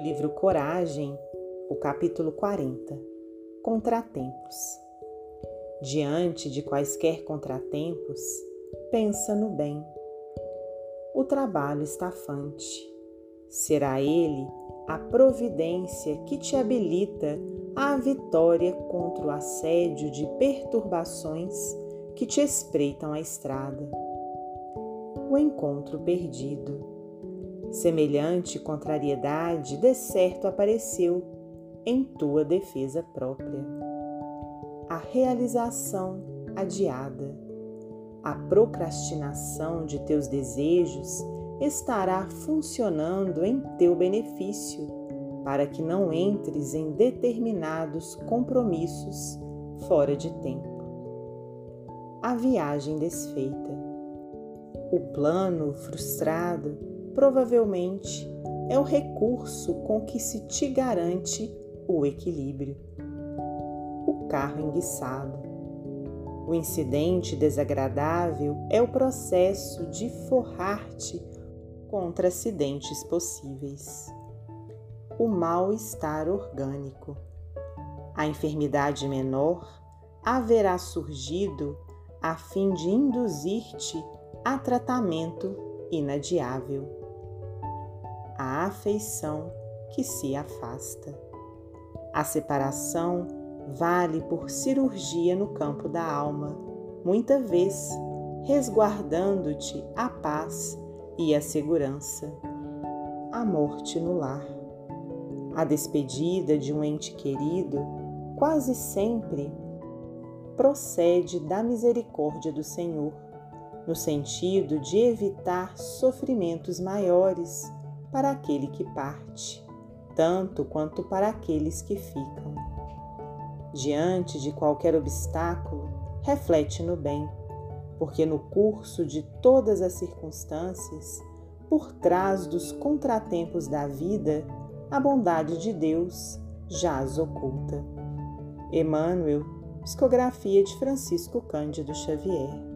livro Coragem, o capítulo 40 Contratempos. Diante de quaisquer contratempos, pensa no bem. O trabalho estafante. Será ele a providência que te habilita à vitória contra o assédio de perturbações que te espreitam a estrada. O encontro perdido Semelhante contrariedade de certo apareceu em tua defesa própria. A realização adiada, a procrastinação de teus desejos estará funcionando em teu benefício, para que não entres em determinados compromissos fora de tempo. A viagem desfeita, o plano frustrado provavelmente é o recurso com que se te garante o equilíbrio. O carro enguiçado. O incidente desagradável é o processo de forrar-te contra acidentes possíveis. O mal-estar orgânico. A enfermidade menor haverá surgido a fim de induzir-te a tratamento inadiável a afeição que se afasta. A separação vale por cirurgia no campo da alma, muita vez resguardando-te a paz e a segurança. A morte no lar. A despedida de um ente querido quase sempre procede da misericórdia do Senhor, no sentido de evitar sofrimentos maiores para aquele que parte, tanto quanto para aqueles que ficam. Diante de qualquer obstáculo, reflete no bem, porque no curso de todas as circunstâncias, por trás dos contratempos da vida, a bondade de Deus jaz oculta. Emmanuel, psicografia de Francisco Cândido Xavier.